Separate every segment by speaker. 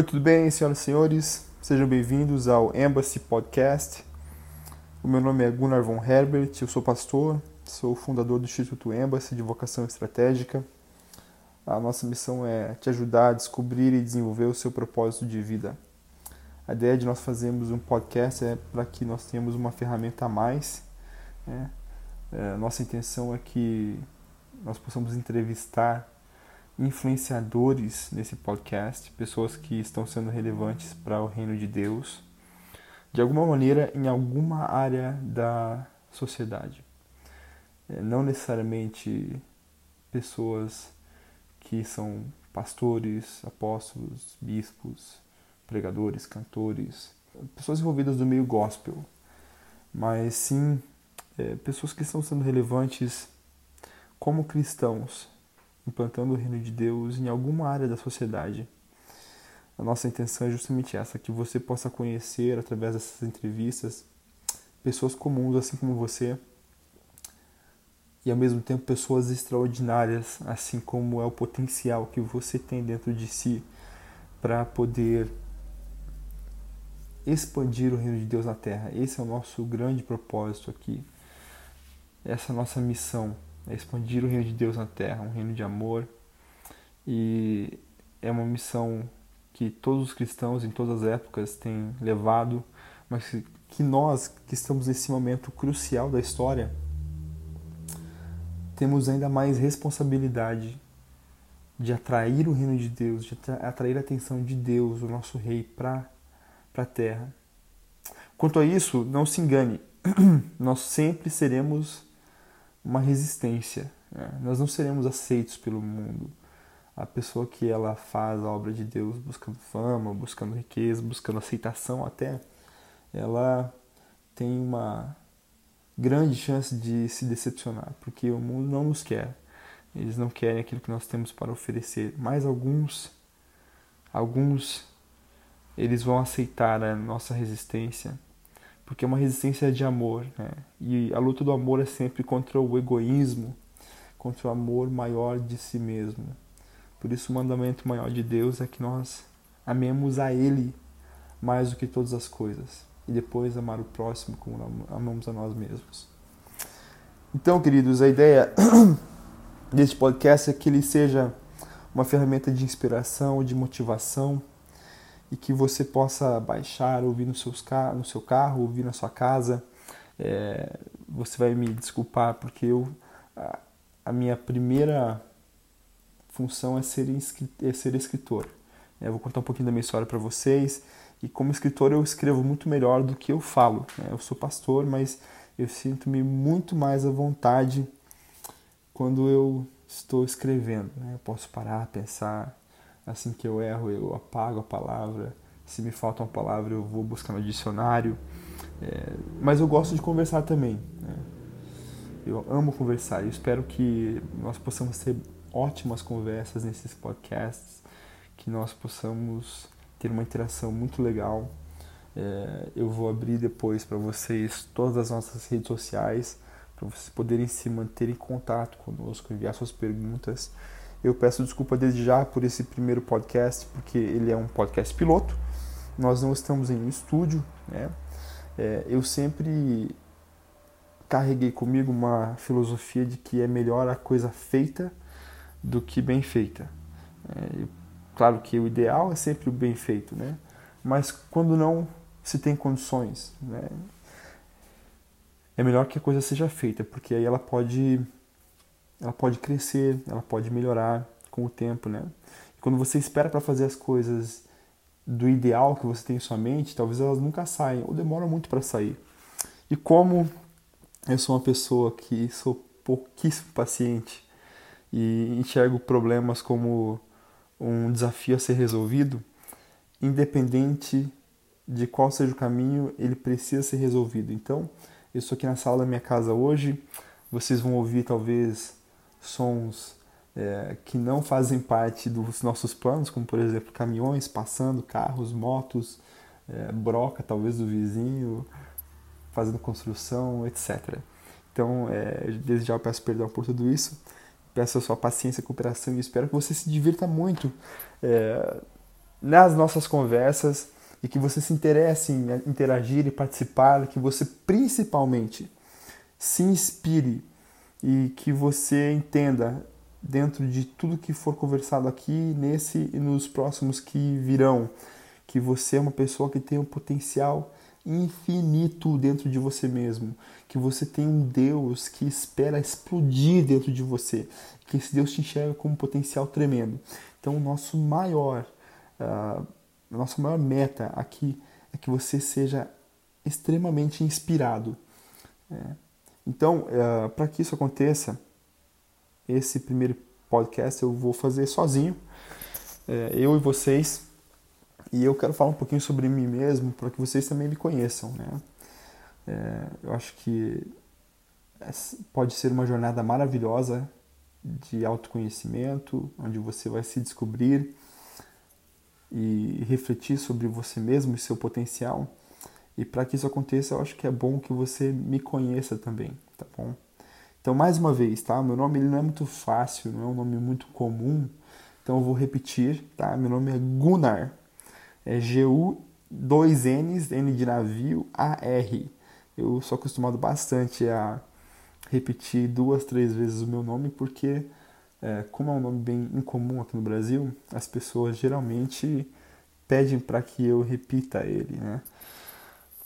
Speaker 1: Oi, tudo bem, senhoras e senhores? Sejam bem-vindos ao Embassy Podcast. O meu nome é Gunnar von Herbert, eu sou pastor, sou fundador do Instituto Embassy de Vocação Estratégica. A nossa missão é te ajudar a descobrir e desenvolver o seu propósito de vida. A ideia de nós fazermos um podcast é para que nós tenhamos uma ferramenta a mais. Né? É, nossa intenção é que nós possamos entrevistar influenciadores nesse podcast, pessoas que estão sendo relevantes para o reino de Deus, de alguma maneira em alguma área da sociedade. É, não necessariamente pessoas que são pastores, apóstolos, bispos, pregadores, cantores, pessoas envolvidas no meio gospel, mas sim é, pessoas que estão sendo relevantes como cristãos implantando o reino de Deus em alguma área da sociedade. A nossa intenção é justamente essa, que você possa conhecer através dessas entrevistas pessoas comuns assim como você e ao mesmo tempo pessoas extraordinárias, assim como é o potencial que você tem dentro de si para poder expandir o reino de Deus na terra. Esse é o nosso grande propósito aqui. Essa é a nossa missão expandir o reino de Deus na terra, um reino de amor. E é uma missão que todos os cristãos em todas as épocas têm levado, mas que nós que estamos nesse momento crucial da história temos ainda mais responsabilidade de atrair o reino de Deus, de atrair a atenção de Deus, o nosso rei, para a terra. Quanto a isso, não se engane, nós sempre seremos uma resistência. Né? Nós não seremos aceitos pelo mundo. A pessoa que ela faz a obra de Deus buscando fama, buscando riqueza, buscando aceitação até, ela tem uma grande chance de se decepcionar, porque o mundo não nos quer. Eles não querem aquilo que nós temos para oferecer. Mas alguns, alguns, eles vão aceitar a nossa resistência porque é uma resistência de amor, né? E a luta do amor é sempre contra o egoísmo, contra o amor maior de si mesmo. Por isso o mandamento maior de Deus é que nós amemos a Ele mais do que todas as coisas e depois amar o próximo como amamos a nós mesmos. Então, queridos, a ideia deste podcast é que ele seja uma ferramenta de inspiração, de motivação e que você possa baixar, ouvir no, seus no seu carro, ouvir na sua casa. É, você vai me desculpar porque eu, a, a minha primeira função é ser, é ser escritor. É, eu vou contar um pouquinho da minha história para vocês e como escritor eu escrevo muito melhor do que eu falo. Né? Eu sou pastor, mas eu sinto-me muito mais à vontade quando eu estou escrevendo. Né? Eu posso parar, pensar, Assim que eu erro, eu apago a palavra. Se me falta uma palavra, eu vou buscar no dicionário. É, mas eu gosto de conversar também. Né? Eu amo conversar e espero que nós possamos ter ótimas conversas nesses podcasts, que nós possamos ter uma interação muito legal. É, eu vou abrir depois para vocês todas as nossas redes sociais, para vocês poderem se manter em contato conosco, enviar suas perguntas. Eu peço desculpa desde já por esse primeiro podcast, porque ele é um podcast piloto. Nós não estamos em um estúdio. Né? É, eu sempre carreguei comigo uma filosofia de que é melhor a coisa feita do que bem feita. É, claro que o ideal é sempre o bem feito, né? mas quando não se tem condições, né? é melhor que a coisa seja feita, porque aí ela pode ela pode crescer, ela pode melhorar com o tempo, né? E quando você espera para fazer as coisas do ideal que você tem em sua mente, talvez elas nunca saiam ou demoram muito para sair. E como eu sou uma pessoa que sou pouquíssimo paciente e enxergo problemas como um desafio a ser resolvido, independente de qual seja o caminho, ele precisa ser resolvido. Então, eu estou aqui na sala da minha casa hoje, vocês vão ouvir talvez sons é, que não fazem parte dos nossos planos, como por exemplo caminhões passando, carros, motos, é, broca talvez do vizinho, fazendo construção, etc. Então, é, desde já eu peço perdão por tudo isso, peço a sua paciência, cooperação e espero que você se divirta muito é, nas nossas conversas e que você se interesse em interagir e participar, que você principalmente se inspire e que você entenda dentro de tudo que for conversado aqui, nesse e nos próximos que virão, que você é uma pessoa que tem um potencial infinito dentro de você mesmo, que você tem um Deus que espera explodir dentro de você, que esse Deus te enxerga como um potencial tremendo. Então, o nosso maior, uh, a nossa maior meta aqui é que você seja extremamente inspirado. É. Então, uh, para que isso aconteça, esse primeiro podcast eu vou fazer sozinho, é, eu e vocês, e eu quero falar um pouquinho sobre mim mesmo para que vocês também me conheçam, né? É, eu acho que pode ser uma jornada maravilhosa de autoconhecimento, onde você vai se descobrir e refletir sobre você mesmo e seu potencial. E para que isso aconteça, eu acho que é bom que você me conheça também, tá bom? Então, mais uma vez, tá? Meu nome ele não é muito fácil, não é um nome muito comum, então eu vou repetir, tá? Meu nome é Gunnar, é G-U, dois N's, N de navio, A-R. Eu sou acostumado bastante a repetir duas, três vezes o meu nome, porque, é, como é um nome bem incomum aqui no Brasil, as pessoas geralmente pedem para que eu repita ele, né?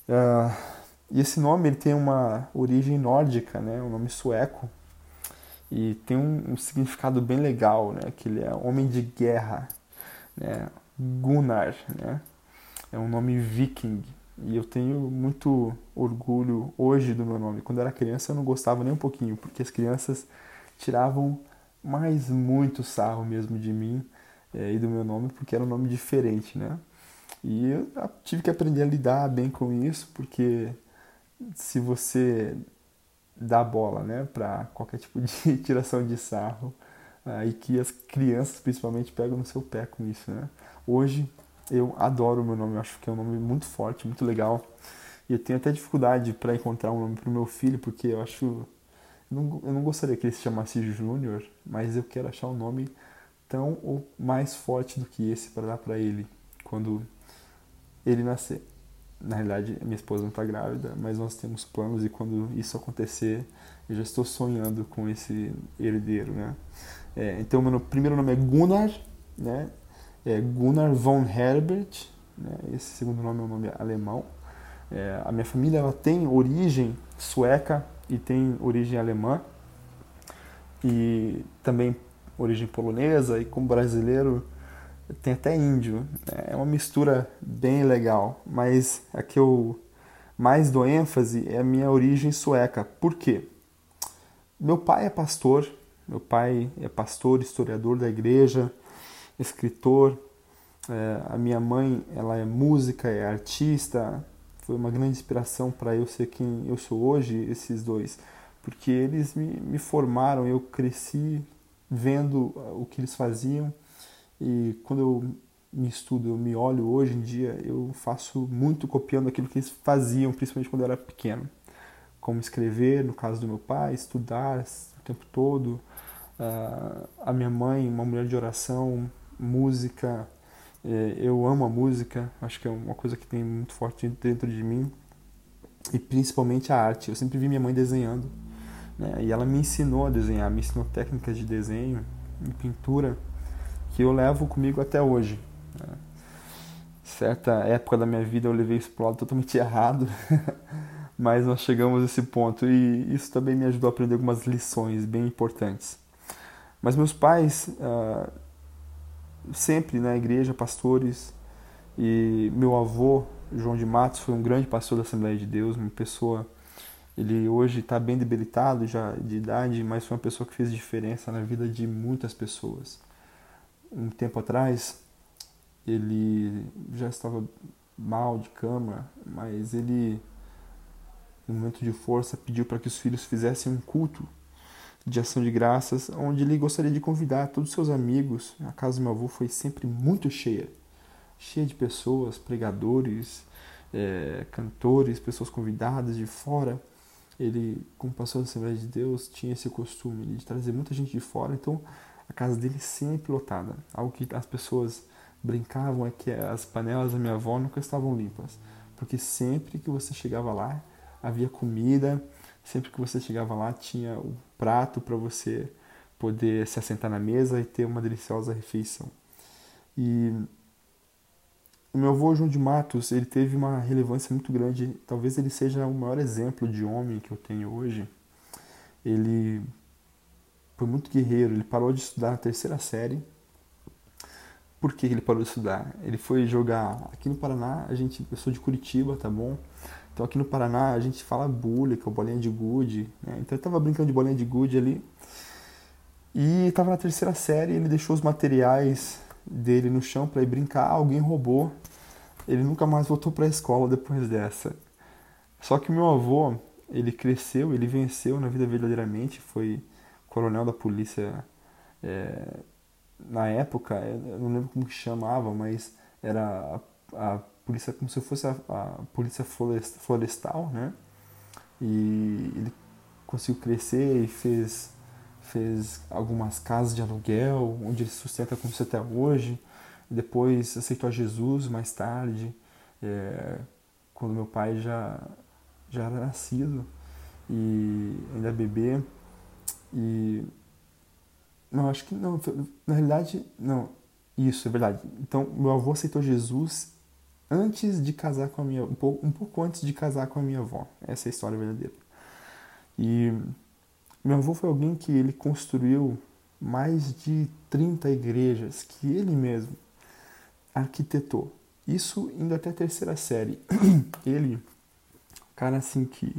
Speaker 1: Uh, e esse nome ele tem uma origem nórdica, né? um nome sueco, e tem um, um, significado bem legal, né? que ele é homem de guerra, né? Gunnar, né? é um nome viking, e eu tenho muito orgulho hoje do meu nome. Quando eu era criança eu não gostava nem um pouquinho, porque as crianças tiravam mais muito sarro mesmo de mim é, e do meu nome, porque era um nome diferente, né? E eu tive que aprender a lidar bem com isso, porque se você dá bola né, para qualquer tipo de tiração de sarro e que as crianças principalmente pegam no seu pé com isso. Né? Hoje eu adoro o meu nome, acho que é um nome muito forte, muito legal. E eu tenho até dificuldade para encontrar um nome para o meu filho, porque eu acho. Eu não, eu não gostaria que ele se chamasse Júnior, mas eu quero achar um nome tão ou mais forte do que esse para dar para ele quando ele nascer na realidade, minha esposa não está grávida, mas nós temos planos e quando isso acontecer, eu já estou sonhando com esse herdeiro, né? É, então, meu primeiro nome é Gunnar, né? É Gunnar von Herbert, né? Esse segundo nome é um nome alemão. É, a minha família ela tem origem sueca e tem origem alemã e também origem polonesa e como brasileiro tem até índio. É uma mistura bem legal, mas a que eu mais dou ênfase é a minha origem sueca. Por quê? Meu pai é pastor, meu pai é pastor, historiador da igreja, escritor. É, a minha mãe, ela é música, é artista. Foi uma grande inspiração para eu ser quem eu sou hoje, esses dois, porque eles me, me formaram. Eu cresci vendo o que eles faziam e quando eu me estudo, eu me olho hoje em dia, eu faço muito copiando aquilo que eles faziam, principalmente quando eu era pequeno. Como escrever, no caso do meu pai, estudar o tempo todo. Uh, a minha mãe, uma mulher de oração, música. É, eu amo a música, acho que é uma coisa que tem muito forte dentro de mim. E principalmente a arte. Eu sempre vi minha mãe desenhando. Né? E ela me ensinou a desenhar, me ensinou técnicas de desenho, pintura que eu levo comigo até hoje. Né? Certa época da minha vida eu levei isso para lado totalmente errado, mas nós chegamos a esse ponto e isso também me ajudou a aprender algumas lições bem importantes. Mas meus pais, uh, sempre na igreja, pastores, e meu avô, João de Matos, foi um grande pastor da Assembleia de Deus, uma pessoa ele hoje está bem debilitado já de idade, mas foi uma pessoa que fez diferença na vida de muitas pessoas um tempo atrás, ele já estava mal de cama, mas ele, no momento de força, pediu para que os filhos fizessem um culto de ação de graças, onde ele gostaria de convidar todos os seus amigos. A casa do meu avô foi sempre muito cheia cheia de pessoas, pregadores, é, cantores, pessoas convidadas de fora. Ele, como pastor da Assembleia de Deus, tinha esse costume de trazer muita gente de fora, então a casa dele sempre lotada, algo que as pessoas brincavam é que as panelas da minha avó nunca estavam limpas, porque sempre que você chegava lá havia comida, sempre que você chegava lá tinha o um prato para você poder se assentar na mesa e ter uma deliciosa refeição. E o meu avô João de Matos, ele teve uma relevância muito grande, talvez ele seja o maior exemplo de homem que eu tenho hoje. Ele foi muito guerreiro, ele parou de estudar na terceira série. Por que ele parou de estudar? Ele foi jogar aqui no Paraná, a gente, eu sou de Curitiba, tá bom? Então aqui no Paraná a gente fala bully, que é bolinha de gude, né? Então eu tava brincando de bolinha de gude ali. E tava na terceira série, ele deixou os materiais dele no chão para ir brincar, alguém roubou. Ele nunca mais voltou para a escola depois dessa. Só que meu avô, ele cresceu, ele venceu na vida verdadeiramente, foi coronel da polícia é, na época, eu não lembro como que chamava, mas era a, a polícia como se fosse a, a polícia florestal, né? E ele conseguiu crescer e fez fez algumas casas de aluguel, onde ele sustenta como se até hoje. Depois aceitou a Jesus mais tarde, é, quando meu pai já, já era nascido e ainda bebê. E. Não, acho que não. Na realidade, não. Isso, é verdade. Então, meu avô aceitou Jesus antes de casar com a minha. Um pouco, um pouco antes de casar com a minha avó. Essa é a história verdadeira. E meu avô foi alguém que ele construiu mais de 30 igrejas que ele mesmo arquitetou. Isso indo até a terceira série. ele, cara assim que,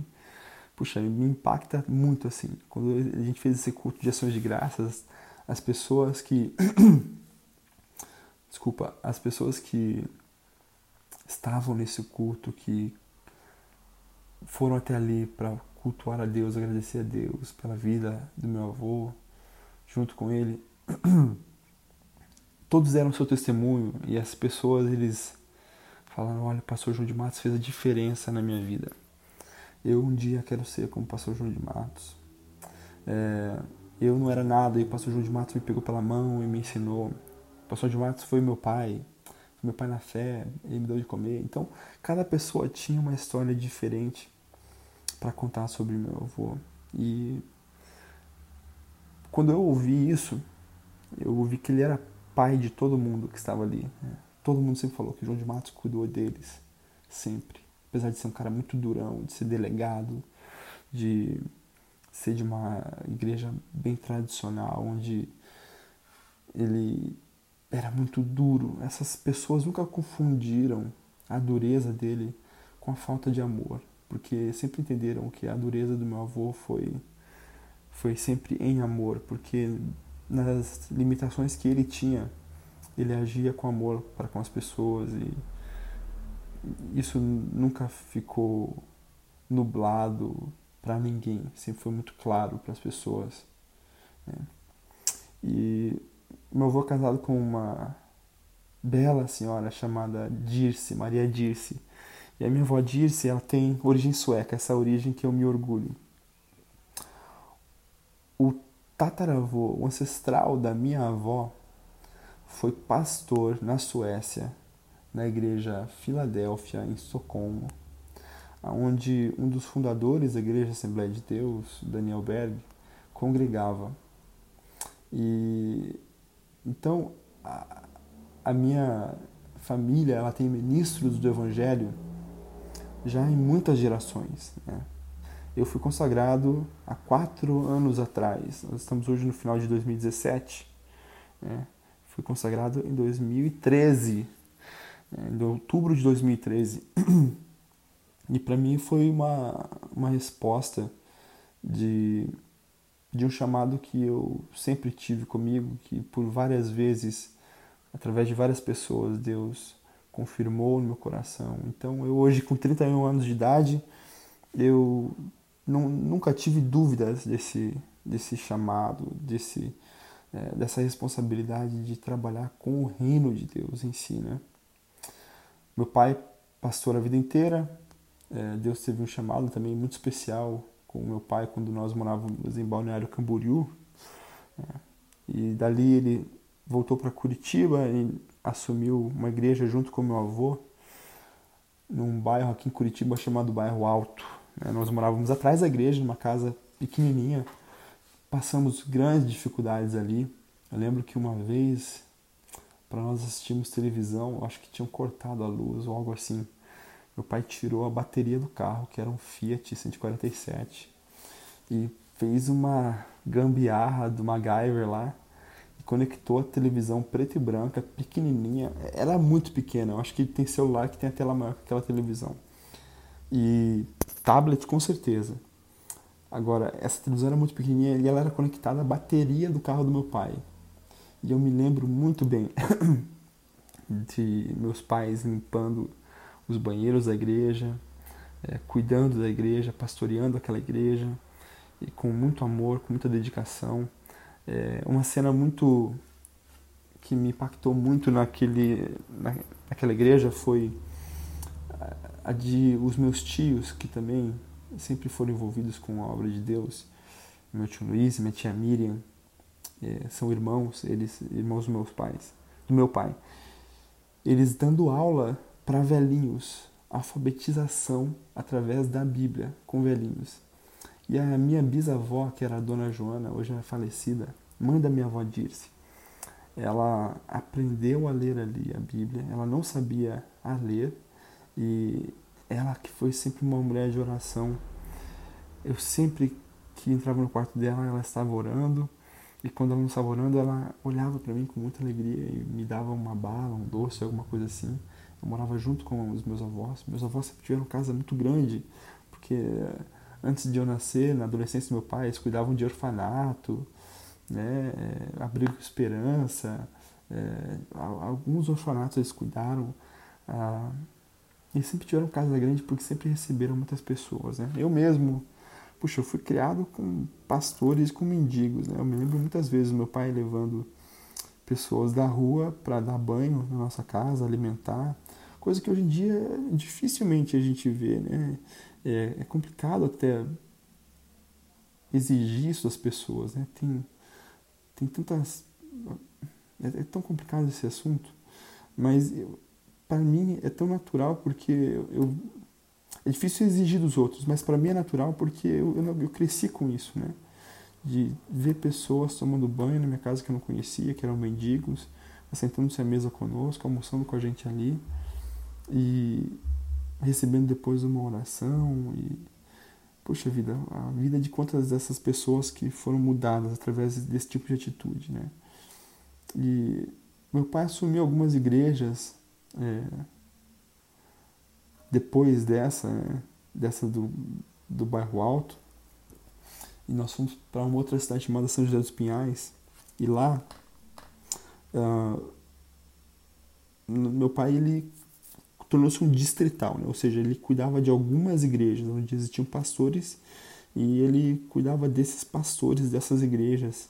Speaker 1: puxa, me impacta muito assim. Quando a gente fez esse culto de ações de graças, as pessoas que desculpa, as pessoas que estavam nesse culto que foram até ali para cultuar a Deus, agradecer a Deus pela vida do meu avô, junto com ele. Todos deram seu testemunho e as pessoas eles falaram: Olha, o pastor João de Matos fez a diferença na minha vida. Eu um dia quero ser como o pastor João de Matos. É, eu não era nada e o pastor João de Matos me pegou pela mão e me ensinou. O pastor João de Matos foi meu pai, meu pai na fé, ele me deu de comer. Então, cada pessoa tinha uma história diferente para contar sobre meu avô. E quando eu ouvi isso, eu ouvi que ele era pai de todo mundo que estava ali. Né? Todo mundo sempre falou que João de Matos cuidou deles, sempre. Apesar de ser um cara muito durão, de ser delegado, de ser de uma igreja bem tradicional, onde ele era muito duro. Essas pessoas nunca confundiram a dureza dele com a falta de amor porque sempre entenderam que a dureza do meu avô foi foi sempre em amor, porque nas limitações que ele tinha, ele agia com amor para com as pessoas e isso nunca ficou nublado para ninguém, sempre foi muito claro para as pessoas. Né? E meu avô é casado com uma bela senhora chamada Dirce, Maria Dirce. E a minha avó Dirce, ela tem origem sueca, essa origem que eu me orgulho. O tataravô, o ancestral da minha avó, foi pastor na Suécia, na igreja Filadélfia, em Estocolmo, onde um dos fundadores da Igreja Assembleia de Deus, Daniel Berg, congregava. E então a, a minha família ela tem ministros do Evangelho já em muitas gerações. Né? Eu fui consagrado há quatro anos atrás. Nós estamos hoje no final de 2017. Né? Fui consagrado em 2013, né? Em outubro de 2013. E para mim foi uma, uma resposta de, de um chamado que eu sempre tive comigo, que por várias vezes, através de várias pessoas, Deus confirmou no meu coração. Então, eu hoje, com 31 anos de idade, eu nunca tive dúvidas desse, desse chamado, desse, é, dessa responsabilidade de trabalhar com o reino de Deus em si. Né? Meu pai pastor a vida inteira, é, Deus teve um chamado também muito especial com meu pai quando nós morávamos em Balneário Camboriú. É, e dali ele voltou para Curitiba e assumiu uma igreja junto com meu avô num bairro aqui em Curitiba chamado Bairro Alto. Né? Nós morávamos atrás da igreja, numa casa pequenininha. Passamos grandes dificuldades ali. Eu lembro que uma vez, para nós assistirmos televisão, acho que tinham cortado a luz ou algo assim. Meu pai tirou a bateria do carro, que era um Fiat 147, e fez uma gambiarra do MacGyver lá e conectou a televisão preta e branca, pequenininha. Era muito pequena, eu acho que tem celular que tem a tela maior que aquela televisão. E tablet com certeza. Agora, essa televisão era muito pequenininha e ela era conectada à bateria do carro do meu pai. E eu me lembro muito bem de meus pais limpando os banheiros da igreja, é, cuidando da igreja, pastoreando aquela igreja, e com muito amor, com muita dedicação. É uma cena muito que me impactou muito naquele, na, naquela igreja foi a de os meus tios, que também sempre foram envolvidos com a obra de Deus. Meu tio Luiz, minha tia Miriam, é, são irmãos, eles irmãos dos meus pais, do meu pai. Eles dando aula para velhinhos, alfabetização através da Bíblia com velhinhos. E a minha bisavó, que era a dona Joana, hoje é falecida, mãe da minha avó Dirce, ela aprendeu a ler ali a Bíblia, ela não sabia a ler e ela que foi sempre uma mulher de oração. Eu sempre que entrava no quarto dela, ela estava orando, e quando ela não estava orando, ela olhava para mim com muita alegria e me dava uma bala, um doce, alguma coisa assim. Eu morava junto com os meus avós. Meus avós sempre tiveram casa muito grande, porque antes de eu nascer, na adolescência do meu pai, eles cuidavam de orfanato, né, é, abrigo esperança, é, alguns orfanatos eles cuidaram. Ah, e sempre tiveram casa grande porque sempre receberam muitas pessoas, né? Eu mesmo, puxa, eu fui criado com pastores, com mendigos, né? Eu me lembro muitas vezes meu pai levando pessoas da rua para dar banho na nossa casa, alimentar, coisa que hoje em dia dificilmente a gente vê, né? é, é complicado até exigir isso das pessoas, né? Tem, tem tantas... É, é tão complicado esse assunto, mas para mim é tão natural porque eu, eu, é difícil exigir dos outros, mas para mim é natural porque eu, eu, eu, cresci com isso, né? De ver pessoas tomando banho na minha casa que eu não conhecia, que eram mendigos, sentando-se à mesa conosco, almoçando com a gente ali e recebendo depois uma oração e poxa vida, a vida de quantas dessas pessoas que foram mudadas através desse tipo de atitude, né? E meu pai assumiu algumas igrejas é, depois dessa, né? dessa do, do bairro Alto, e nós fomos para uma outra cidade chamada São José dos Pinhais, e lá uh, meu pai ele tornou-se um distrital, né? ou seja, ele cuidava de algumas igrejas onde existiam pastores e ele cuidava desses pastores dessas igrejas,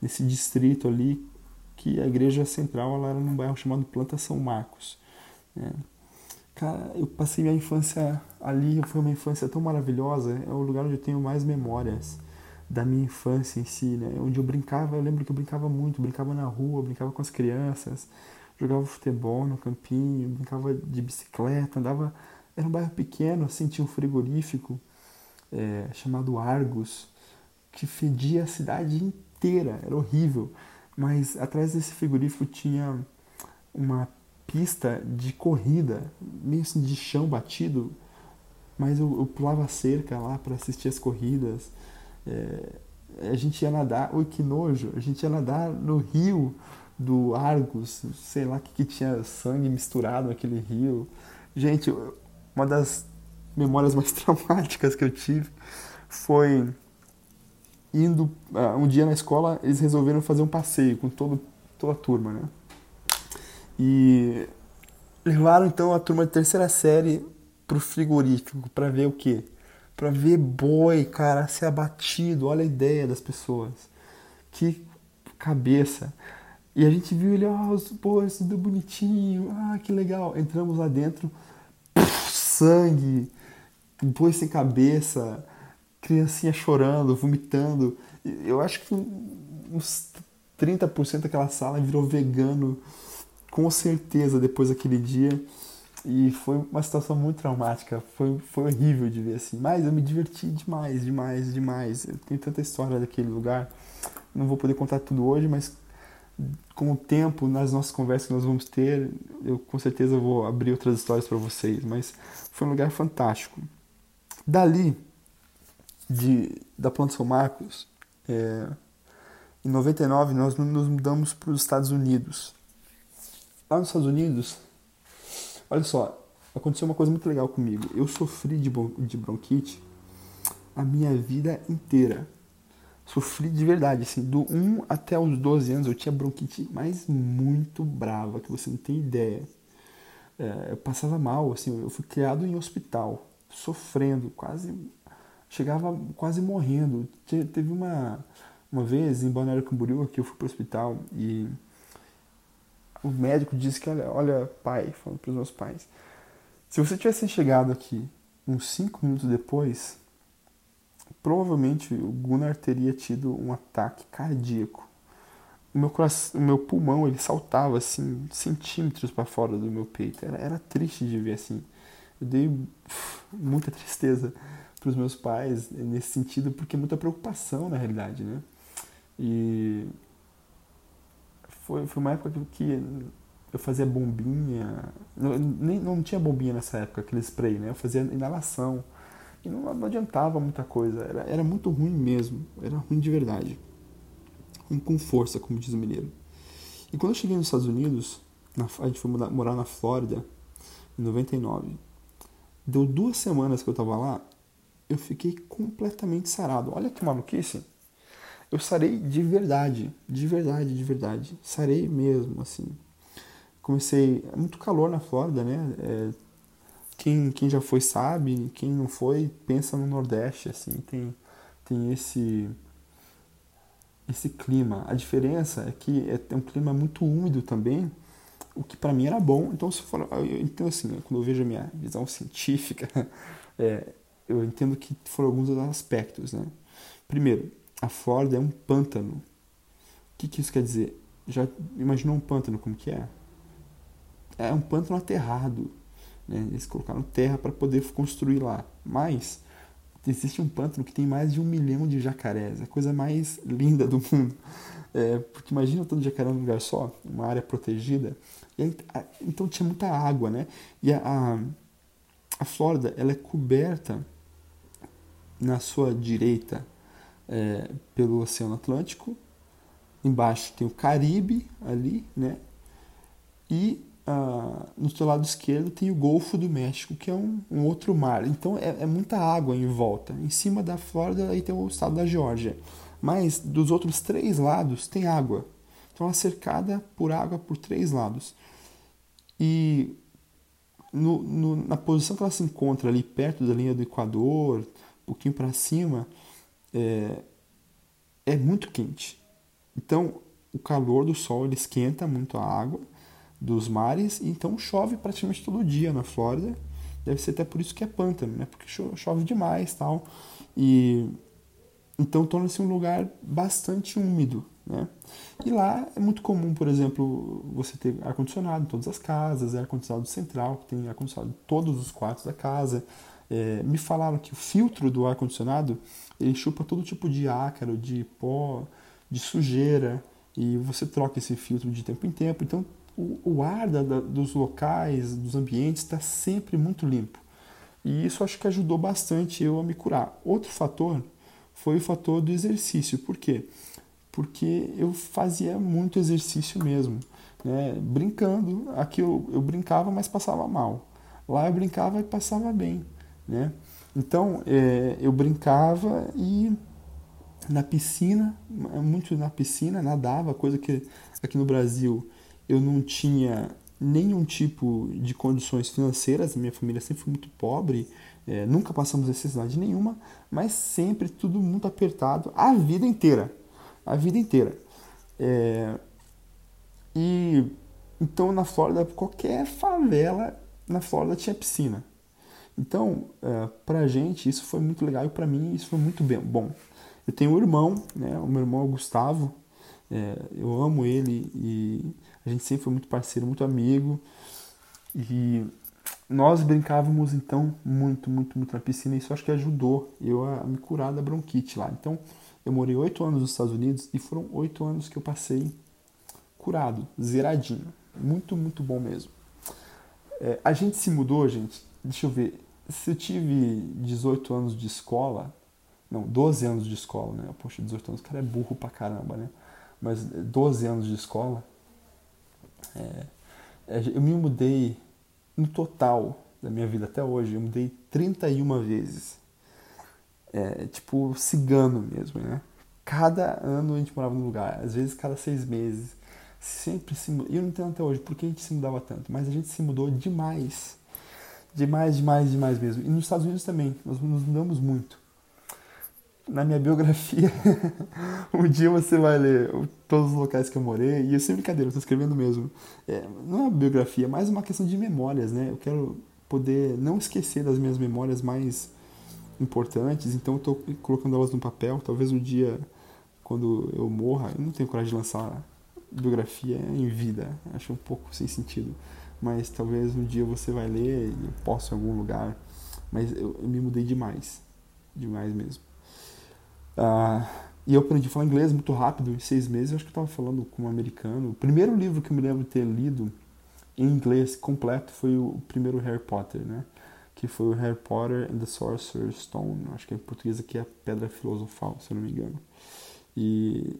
Speaker 1: nesse distrito ali, que a igreja central ela era num bairro chamado Planta São Marcos. Né? Cara, eu passei minha infância ali, foi uma infância tão maravilhosa, é o lugar onde eu tenho mais memórias da minha infância em si, né? Onde eu brincava, eu lembro que eu brincava muito, brincava na rua, brincava com as crianças, jogava futebol no campinho, brincava de bicicleta, andava. Era um bairro pequeno, assim, tinha um frigorífico é, chamado Argos, que fedia a cidade inteira, era horrível. Mas atrás desse frigorífico tinha uma pista de corrida, meio assim de chão batido, mas eu, eu pulava cerca lá para assistir as corridas. É, a gente ia nadar, oi que nojo, a gente ia nadar no rio do Argos, sei lá o que, que tinha sangue misturado naquele rio. Gente, uma das memórias mais traumáticas que eu tive foi indo uh, um dia na escola eles resolveram fazer um passeio com todo, toda a turma, né? E levaram então a turma de terceira série pro frigorífico para ver o quê? Para ver boi, cara, ser abatido. Olha a ideia das pessoas. Que cabeça. E a gente viu ele, ó, oh, os bois, tudo bonitinho, ah, que legal. Entramos lá dentro, sangue, boi sem cabeça, criancinha chorando, vomitando. Eu acho que uns 30% daquela sala virou vegano com certeza depois daquele dia e foi uma situação muito traumática, foi, foi horrível de ver assim, mas eu me diverti demais, demais, demais. Eu tenho tanta história daquele lugar, não vou poder contar tudo hoje, mas com o tempo, nas nossas conversas que nós vamos ter, eu com certeza vou abrir outras histórias para vocês, mas foi um lugar fantástico. Dali, de, da Planta São Marcos, é, em 99 nós nos mudamos para os Estados Unidos. Lá nos Estados Unidos, olha só, aconteceu uma coisa muito legal comigo. Eu sofri de, de bronquite a minha vida inteira. Sofri de verdade, assim, do 1 até os 12 anos eu tinha bronquite mais muito brava, que você não tem ideia. É, eu passava mal, assim, eu fui criado em hospital, sofrendo, quase chegava quase morrendo. Teve uma, uma vez em Balneário Camboriú que eu fui para o hospital e o médico disse que, olha, olha pai, falando para os meus pais, se você tivesse chegado aqui uns 5 minutos depois, provavelmente o Gunnar teria tido um ataque cardíaco. O meu, coração, o meu pulmão ele saltava assim centímetros para fora do meu peito. Era, era triste de ver assim. Eu dei muita tristeza para os meus pais nesse sentido, porque muita preocupação na realidade, né? E foi, foi uma época que eu fazia bombinha, não, nem, não tinha bombinha nessa época, aquele spray, né? Eu fazia inalação e não, não adiantava muita coisa, era, era muito ruim mesmo, era ruim de verdade. Ruim com força, como diz o mineiro. E quando eu cheguei nos Estados Unidos, na, a gente foi morar na Flórida, em 99. Deu duas semanas que eu tava lá, eu fiquei completamente sarado. Olha que maluquice. Eu sarei de verdade, de verdade, de verdade. Sarei mesmo, assim. Comecei. É muito calor na Flórida, né? É, quem, quem já foi sabe, quem não foi, pensa no Nordeste, assim. Tem, tem esse esse clima. A diferença é que é um clima muito úmido também, o que para mim era bom. Então, se for, então assim, quando eu vejo a minha visão científica, é, eu entendo que foram alguns aspectos, né? Primeiro, a Flórida é um pântano. O que, que isso quer dizer? Já imaginou um pântano como que é? É um pântano aterrado. Né? Eles colocaram terra para poder construir lá. Mas existe um pântano que tem mais de um milhão de jacarés. É a coisa mais linda do mundo. É, porque imagina todo jacaré num lugar só, uma área protegida. Aí, então tinha muita água, né? E a, a, a Flórida ela é coberta na sua direita é, pelo Oceano Atlântico, embaixo tem o Caribe ali, né? E ah, no seu lado esquerdo tem o Golfo do México, que é um, um outro mar. Então é, é, muita água em volta. Em cima da Flórida aí tem o estado da Geórgia. Mas dos outros três lados tem água. Então ela é cercada por água por três lados. E no, no, na posição que ela se encontra ali perto da linha do Equador, um pouquinho para cima, é, é muito quente. Então, o calor do sol ele esquenta muito a água dos mares, então chove praticamente todo dia na Flórida. Deve ser até por isso que é pântano, né? Porque chove demais, tal. E então torna-se um lugar bastante úmido, né? E lá é muito comum, por exemplo, você ter ar condicionado em todas as casas, ar condicionado central, que tem ar condicionado em todos os quartos da casa. É, me falaram que o filtro do ar condicionado ele chupa todo tipo de ácaro, de pó, de sujeira, e você troca esse filtro de tempo em tempo. Então, o, o ar da, da, dos locais, dos ambientes, está sempre muito limpo. E isso acho que ajudou bastante eu a me curar. Outro fator foi o fator do exercício. Por quê? Porque eu fazia muito exercício mesmo. Né? Brincando, aqui eu, eu brincava, mas passava mal. Lá eu brincava e passava bem. Né? Então, é, eu brincava e na piscina, muito na piscina, nadava, coisa que aqui no Brasil eu não tinha nenhum tipo de condições financeiras, minha família sempre foi muito pobre, é, nunca passamos necessidade nenhuma, mas sempre tudo muito apertado a vida inteira, a vida inteira. É, e então na Flórida, qualquer favela na Flórida tinha piscina. Então, é, pra gente isso foi muito legal e para mim isso foi muito bem, bom. Eu tenho um irmão, né? O meu irmão é o Gustavo. É, eu amo ele e A gente sempre foi muito parceiro, muito amigo. E nós brincávamos então muito, muito, muito na piscina. Isso acho que ajudou eu a me curar da bronquite lá. Então, eu morei oito anos nos Estados Unidos e foram oito anos que eu passei curado, zeradinho. Muito, muito bom mesmo. É, a gente se mudou, gente. Deixa eu ver. Se eu tive 18 anos de escola, não, 12 anos de escola, né? Poxa, 18 anos, o cara é burro pra caramba, né? Mas 12 anos de escola, é, eu me mudei no total da minha vida até hoje, eu mudei 31 vezes. É, tipo, cigano mesmo, né? Cada ano a gente morava num lugar, às vezes cada seis meses. Sempre se E eu não entendo até hoje por que a gente se mudava tanto, mas a gente se mudou demais. Demais, demais, demais mesmo. E nos Estados Unidos também, nós nos mudamos muito. Na minha biografia, um dia você vai ler todos os locais que eu morei, e eu sem brincadeira, eu estou escrevendo mesmo. É, não é uma biografia, é mais uma questão de memórias, né? Eu quero poder não esquecer das minhas memórias mais importantes, então eu estou colocando elas no papel. Talvez um dia, quando eu morra, eu não tenho coragem de lançar biografia em vida. Acho um pouco sem sentido. Mas talvez um dia você vai ler e eu posso em algum lugar. Mas eu, eu me mudei demais. Demais mesmo. Ah, e eu aprendi a falar inglês muito rápido, em seis meses. Eu acho que eu estava falando com um americano. O primeiro livro que eu me lembro de ter lido em inglês completo foi o primeiro Harry Potter, né? Que foi o Harry Potter and the Sorcerer's Stone. Acho que em português aqui é a Pedra Filosofal, se eu não me engano. E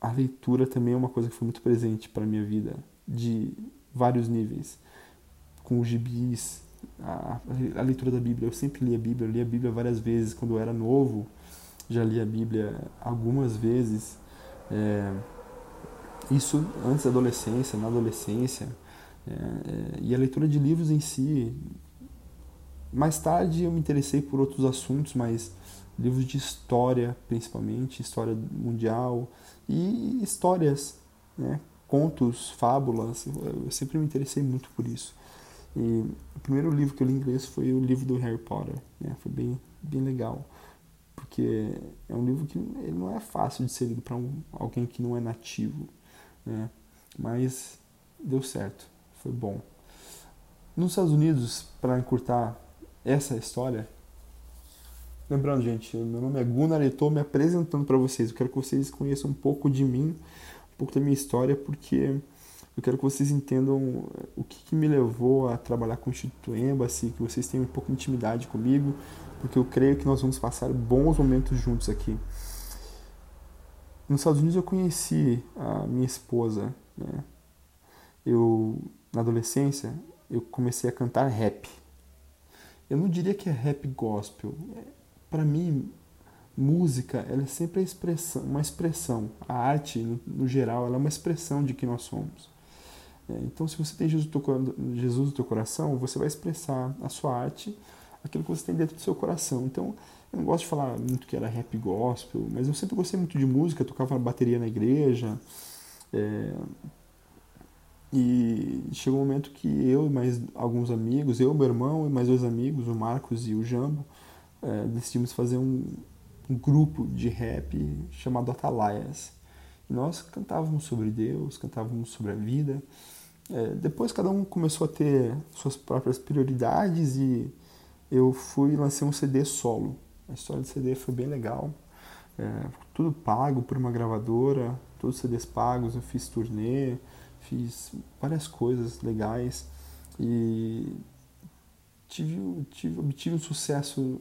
Speaker 1: a leitura também é uma coisa que foi muito presente para minha vida, de vários níveis. Com os gibis, a, a, leitura da Bíblia. Eu sempre li a Bíblia, eu li a Bíblia várias vezes. Quando eu era novo, já li a Bíblia algumas vezes. É, isso antes da adolescência, na adolescência. É, é, e a leitura de livros em si. Mais tarde eu me interessei por outros assuntos, mas livros de história, principalmente, história mundial e histórias, né? Contos, fábulas. Eu sempre me interessei muito por isso. E o primeiro livro que eu li em inglês foi o livro do Harry Potter. Né? Foi bem, bem legal, porque é um livro que ele não é fácil de ser lido para um, alguém que não é nativo, né? mas deu certo, foi bom. Nos Estados Unidos, para encurtar essa história, Lembrando, gente, meu nome é Gunnar e estou me apresentando para vocês. Eu quero que vocês conheçam um pouco de mim, pouco da minha história, porque eu quero que vocês entendam o que, que me levou a trabalhar com o Instituto Embassy, que vocês tenham um pouco de intimidade comigo, porque eu creio que nós vamos passar bons momentos juntos aqui. Nos Estados Unidos eu conheci a minha esposa, né? Eu, na adolescência, eu comecei a cantar rap. Eu não diria que é rap gospel, para mim, música ela é sempre expressão, uma expressão. A arte, no, no, geral, ela é uma expressão de quem nós somos. É, então, se você tem Jesus no, teu, Jesus no teu coração, você vai expressar a sua arte, aquilo que você tem dentro do seu coração. Então, eu não gosto de falar muito que era rap gospel, mas eu sempre gostei muito de música, tocava bateria na igreja. É, e chegou um momento que eu e mais alguns amigos, eu, meu irmão e mais dois amigos, o Marcos e o Jambo, é, decidimos fazer um, um, grupo de rap chamado Atalaias. E nós cantávamos sobre Deus, cantávamos sobre a vida. É, depois cada um começou a ter suas próprias prioridades e eu fui lancei um CD solo. A história do CD foi bem legal. É, tudo pago por uma gravadora, todos os CDs pagos, eu fiz turnê, fiz várias coisas legais e tive, tive, obtive um sucesso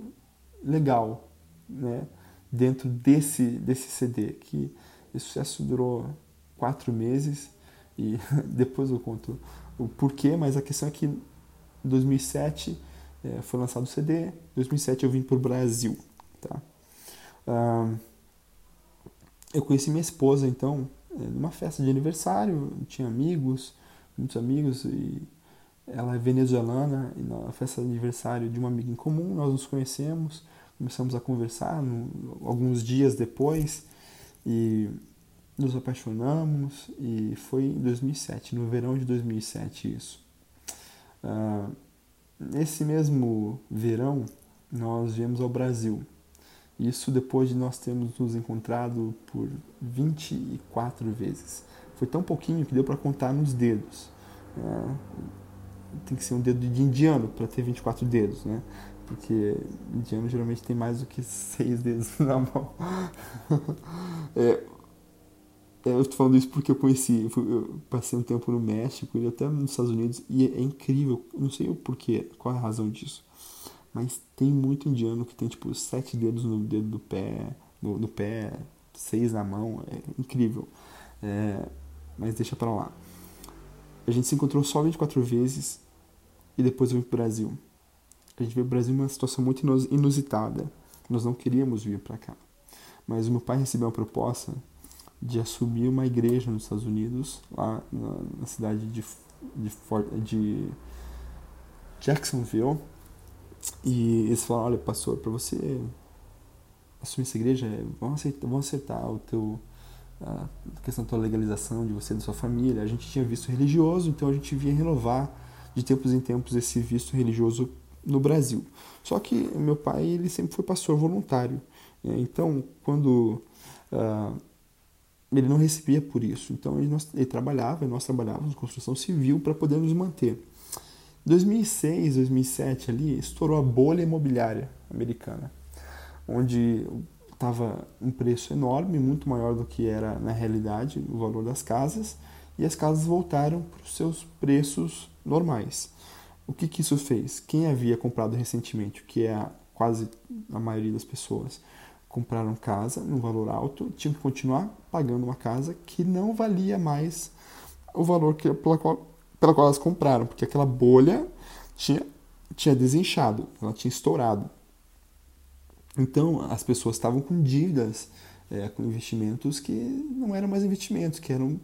Speaker 1: legal, né? Dentro desse, desse CD, que esse sucesso durou quatro meses e depois eu conto o porquê, mas a questão é que em 2007 é, foi lançado o CD, em 2007 eu vim para o Brasil, tá? Ah, eu conheci minha esposa, então, é, numa festa de aniversário, tinha amigos, muitos amigos, e ela é venezuelana e na festa de aniversário de uma amiga em comum nós nos conhecemos, começamos a conversar no, alguns dias depois e nos apaixonamos e foi em 2007, no verão de 2007 isso. Uh, nesse mesmo verão nós viemos ao Brasil. Isso depois de nós termos nos encontrado por 24 vezes. Foi tão pouquinho que deu para contar nos dedos. É, tem que ser um dedo de indiano para ter 24 dedos, né? Porque indiano geralmente tem mais do que seis dedos na mão. é, é, eu estou falando isso porque eu conheci, eu, passei um tempo no México e até nos Estados Unidos e é, é incrível, não sei o porquê, qual é a razão disso, mas tem muito indiano que tem tipo sete dedos no dedo do pé, no, no pé, seis na mão, é incrível. É, mas deixa pra lá. A gente se encontrou só 24 vezes e depois eu vim pro Brasil. A gente veio pro Brasil numa situação muito inusitada. Nós não queríamos vir para cá. Mas o meu pai recebeu uma proposta de assumir uma igreja nos Estados Unidos, lá na, cidade de, de, Fort, de Jacksonville. E eles falaram, olha, pastor, para você assumir essa igreja, acertar, vamos acertar o teu, a questão da tua legalização, de você e da sua família. A gente tinha visto religioso, então a gente vinha renovar de tempos em tempos esse visto religioso no Brasil. Só que meu pai ele sempre foi pastor voluntário. Né? Então, quando uh, ele não recebia por isso. Então ele, nós, ele trabalhava nós trabalhávamos em construção civil para poder nos manter. 2006, 2007 ali estourou a bolha imobiliária americana, onde estava um preço enorme, muito maior do que era na realidade o valor das casas, e as casas voltaram para os seus preços normais. O que, que isso fez? Quem havia comprado recentemente, que é a, quase a maioria das pessoas, compraram casa num valor alto, tinham que continuar pagando uma casa que não valia mais o valor que, pela, qual, pela qual elas compraram, porque aquela bolha tinha, tinha desinchado, ela tinha estourado. Então as pessoas estavam com dívidas, é, com investimentos que não eram mais investimentos, que eram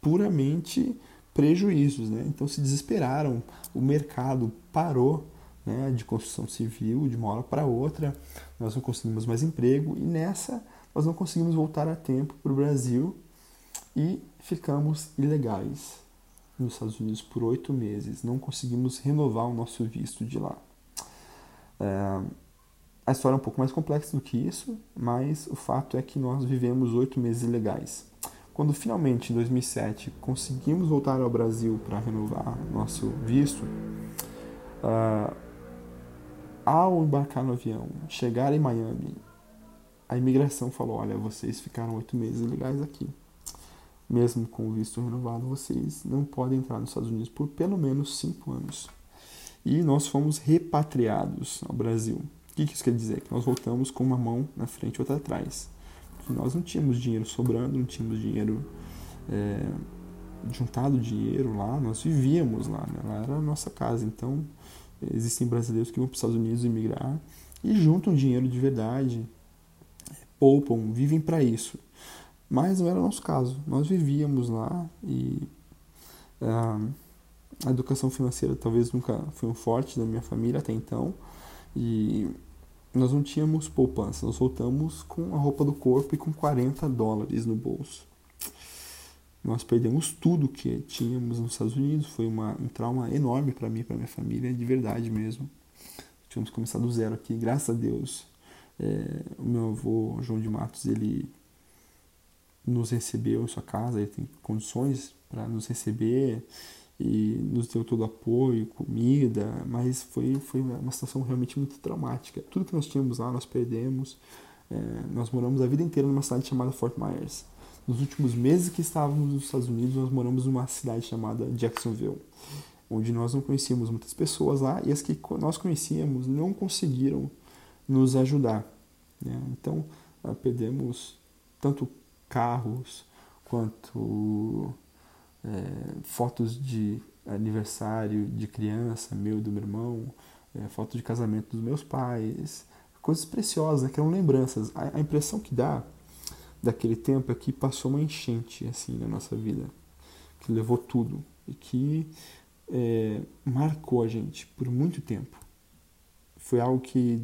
Speaker 1: puramente prejuízos. Né? Então se desesperaram, o mercado parou né, de construção civil de uma hora para outra, nós não conseguimos mais emprego e nessa nós não conseguimos voltar a tempo para o Brasil e ficamos ilegais nos Estados Unidos por oito meses. Não conseguimos renovar o nosso visto de lá. É, a história é um pouco mais complexa do que isso, mas o fato é que nós vivemos oito meses ilegais. Quando finalmente, em 2007, conseguimos voltar ao Brasil para renovar nosso visto, uh, ao embarcar no avião, chegar em Miami, a imigração falou: olha, vocês ficaram oito meses ilegais aqui. Mesmo com o visto renovado, vocês não podem entrar nos Estados Unidos por pelo menos cinco anos. E nós fomos repatriados ao Brasil. O que isso quer dizer? Que nós voltamos com uma mão na frente e outra atrás. Nós não tínhamos dinheiro sobrando, não tínhamos dinheiro. É, juntado dinheiro lá, nós vivíamos lá, né? lá era a nossa casa. Então, Existem brasileiros que vão para os Estados Unidos emigrar e juntam dinheiro de verdade, poupam, vivem para isso. Mas não era o nosso caso. Nós vivíamos lá e uh, a educação financeira talvez nunca foi um forte da minha família até então. E nós não tínhamos poupança, nós voltamos com a roupa do corpo e com 40 dólares no bolso. Nós perdemos tudo que tínhamos nos Estados Unidos, foi uma, um trauma enorme para mim, para minha família, de verdade mesmo. Tínhamos começado do zero aqui, graças a Deus. É, o meu avô, João de Matos, ele nos recebeu em sua casa, ele tem condições para nos receber e nos deu todo apoio, comida, mas foi, foi uma situação realmente muito traumática. Tudo que nós tínhamos lá, nós perdemos. É, nós moramos a vida inteira numa cidade chamada Fort Myers. Nos últimos meses que estávamos nos Estados Unidos, nós moramos numa cidade chamada Jacksonville, onde nós não conhecíamos muitas pessoas lá e as que nós conhecíamos não conseguiram nos ajudar. Né? Então, ah, perdemos tanto carros quanto é, fotos de aniversário de criança, meu e do meu irmão, é, foto de casamento dos meus pais, coisas preciosas, né, que eram lembranças. A, a impressão que dá daquele tempo é que passou uma enchente assim na nossa vida, que levou tudo e que é, marcou a gente por muito tempo. Foi algo que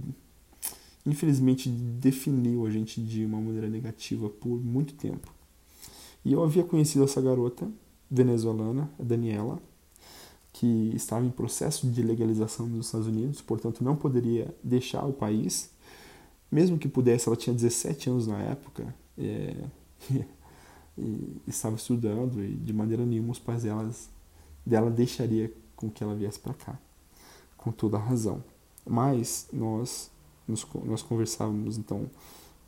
Speaker 1: infelizmente definiu a gente de uma maneira negativa por muito tempo. E eu havia conhecido essa garota venezuelana, Daniela, que estava em processo de legalização nos Estados Unidos, portanto não poderia deixar o país. Mesmo que pudesse, ela tinha 17 anos na época, é, e estava estudando e de maneira nenhuma os pais delas, dela deixaria com que ela viesse para cá, com toda a razão. Mas nós nos, nós conversávamos então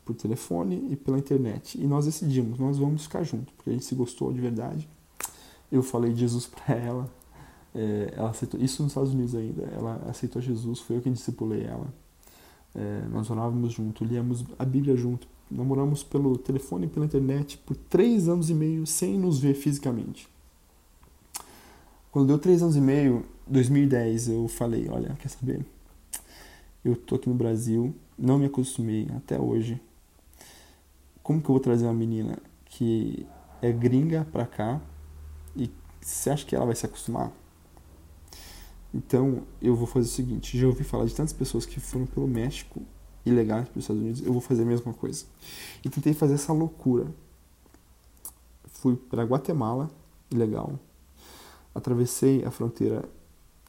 Speaker 1: por telefone e pela internet e nós decidimos, nós vamos ficar juntos, porque a gente se gostou de verdade. Eu falei Jesus para ela, é, ela aceitou, isso nos Estados Unidos ainda, ela aceitou Jesus, foi eu quem discipulei ela. É, nós orávamos junto, líamos a Bíblia junto, namoramos pelo telefone e pela internet por três anos e meio sem nos ver fisicamente. Quando deu três anos e meio, 2010, eu falei, olha, quer saber? Eu tô aqui no Brasil, não me acostumei até hoje. Como que eu vou trazer uma menina que é gringa pra cá e você acha que ela vai se acostumar? Então, eu vou fazer o seguinte, já ouvi falar de tantas pessoas que foram pelo México ilegais para os Estados Unidos, eu vou fazer a mesma coisa. E tentei fazer essa loucura. Fui para Guatemala, ilegal. Atravessei a fronteira,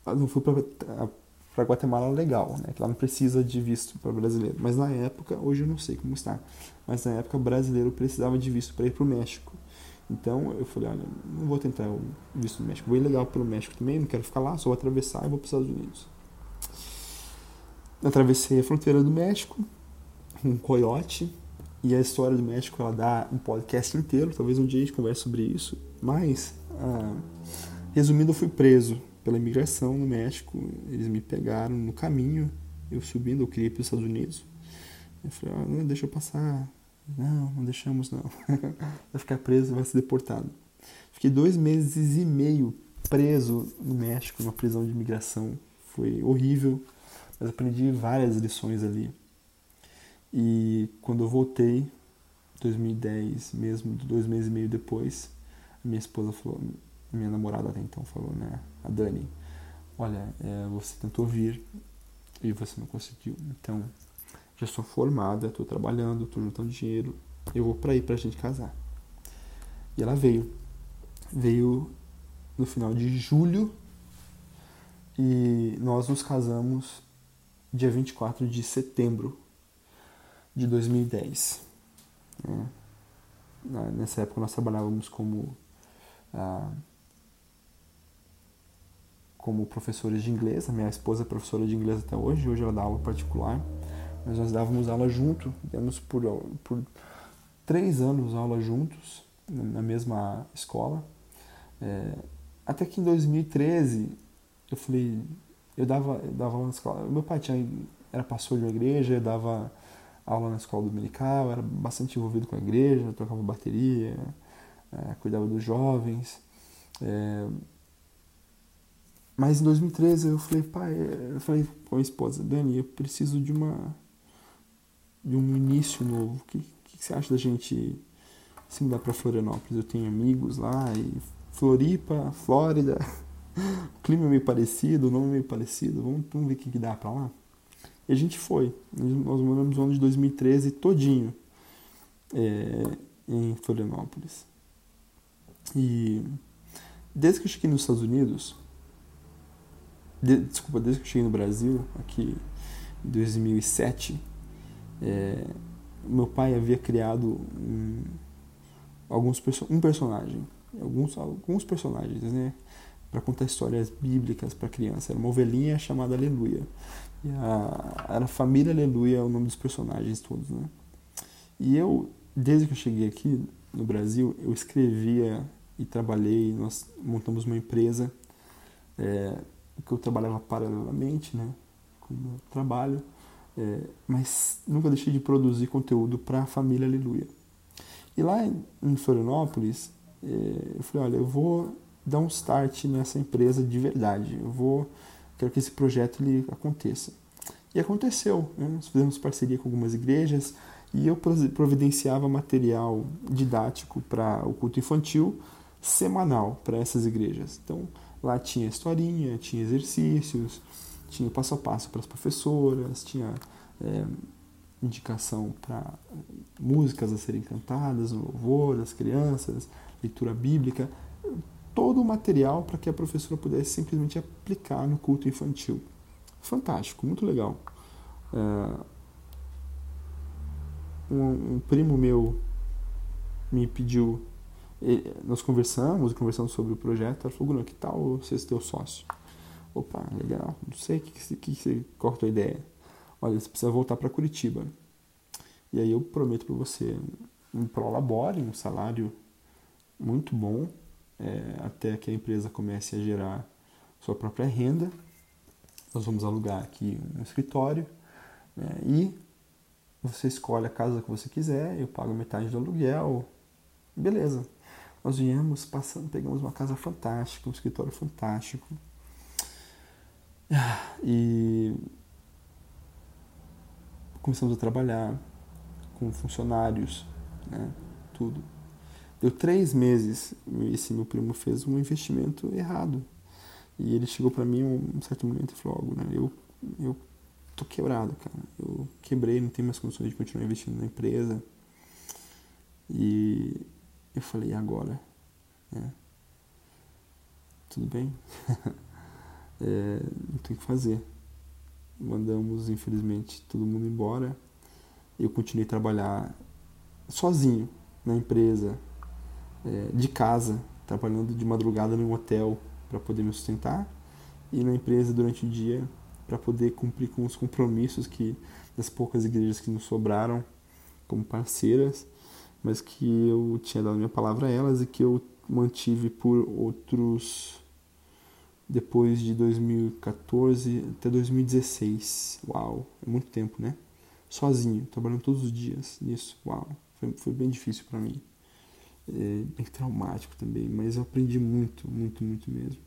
Speaker 1: ah, não fui para Guatemala legal, né? Que lá não precisa de visto para brasileiro. Mas na época, hoje eu não sei como está, mas na época brasileiro precisava de visto para ir para o México. Então eu falei, olha, não vou tentar o visto do México, vou ir legal pelo México também, não quero ficar lá, só vou atravessar e vou para os Estados Unidos. Atravessei a fronteira do México, um coiote, e a história do México ela dá um podcast inteiro, talvez um dia a gente converse sobre isso, mas, ah, resumindo, eu fui preso pela imigração no México, eles me pegaram no caminho, eu subindo, eu queria ir para os Estados Unidos, eu falei, ah, não, deixa eu passar não, não deixamos não. vai ficar preso, vai ser deportado. Fiquei dois meses e meio preso no México, numa prisão de imigração. Foi horrível, mas aprendi várias lições ali. E quando eu voltei, 2010 mesmo, dois meses e meio depois, minha esposa falou, minha namorada até então falou, né, a Dani, olha, é, você tentou vir e você não conseguiu, então já sou formada, estou trabalhando, estou juntando dinheiro, eu vou para aí para a gente casar. E ela veio. Veio no final de julho e nós nos casamos dia 24 de setembro de 2010. Né? Nessa época nós trabalhávamos como, ah, como professores de inglês. A minha esposa é professora de inglês até hoje, hoje ela dá aula particular mas nós dávamos aula junto, demos por, por três anos aula juntos, na mesma escola. É, até que em 2013, eu falei, eu dava, eu dava aula na escola. Meu pai tinha, era pastor de uma igreja, dava aula na escola dominical, era bastante envolvido com a igreja, tocava bateria, é, cuidava dos jovens. É, mas em 2013 eu falei, pai, eu falei com a esposa, Dani, eu preciso de uma de um início novo. O que, que, você acha da gente se mudar para Florianópolis? Eu tenho amigos lá e Floripa, Flórida, o clima é meio parecido, o nome é meio parecido, vamos, vamos ver o que, que dá para lá? E a gente foi. Nós moramos no ano de 2013 todinho é, em Florianópolis. E desde que eu cheguei nos Estados Unidos, de, desculpa, desde que eu cheguei no Brasil, aqui em 2007, é, meu pai havia criado um, alguns um personagem, alguns, alguns personagens, né? Para contar histórias bíblicas para criança. Era uma ovelhinha chamada Aleluia. E a, era a família Aleluia, o nome dos personagens todos, né? E eu, desde que eu cheguei aqui no Brasil, eu escrevia e trabalhei, nós montamos uma empresa é, que eu trabalhava paralelamente, né? Com o meu trabalho é, mas nunca deixei de produzir conteúdo para a família Aleluia. E lá em Florianópolis, é, eu falei, olha, eu vou dar um start nessa empresa de verdade. Eu vou, quero que esse projeto ele aconteça. E aconteceu. Né? Nós fizemos parceria com algumas igrejas e eu providenciava material didático para o culto infantil semanal para essas igrejas. Então lá tinha historinha, tinha exercícios, tinha passo a passo para as professoras, tinha é, indicação para músicas a serem cantadas no louvor das crianças, leitura bíblica, todo o material para que a professora pudesse simplesmente aplicar no culto infantil. Fantástico, muito legal. É, um, um primo meu me pediu nós conversamos, conversando sobre o projeto, ela falou, Bruno, que tal ser teu sócio? Opa, legal, não sei, que, que, que, que, qual é a ideia? Olha, você precisa voltar para Curitiba. E aí eu prometo para você um prolabore, um salário muito bom, é, até que a empresa comece a gerar sua própria renda. Nós vamos alugar aqui um escritório né, e você escolhe a casa que você quiser, eu pago metade do aluguel, beleza. Nós viemos passando, pegamos uma casa fantástica, um escritório fantástico. E começamos a trabalhar com funcionários, né? Tudo. Deu três meses, esse meu primo fez um investimento errado. E ele chegou para mim um certo momento e falou, algo, né? Eu, eu tô quebrado, cara. Eu quebrei, não tenho mais condições de continuar investindo na empresa. E eu falei, e agora? É. Tudo bem? é, não tem o que fazer. Mandamos, infelizmente, todo mundo embora. Eu continuei a trabalhar sozinho na empresa, é, de casa, trabalhando de madrugada num hotel para poder me sustentar e na empresa durante o dia para poder cumprir com os compromissos que das poucas igrejas que nos sobraram como parceiras, mas que eu tinha dado minha palavra a elas e que eu mantive por outros depois de 2014 até 2016. Uau, é muito tempo, né? Sozinho, trabalhando todos os dias nisso. Uau, foi, foi bem difícil para mim. É, bem traumático também, mas eu aprendi muito, muito, muito mesmo.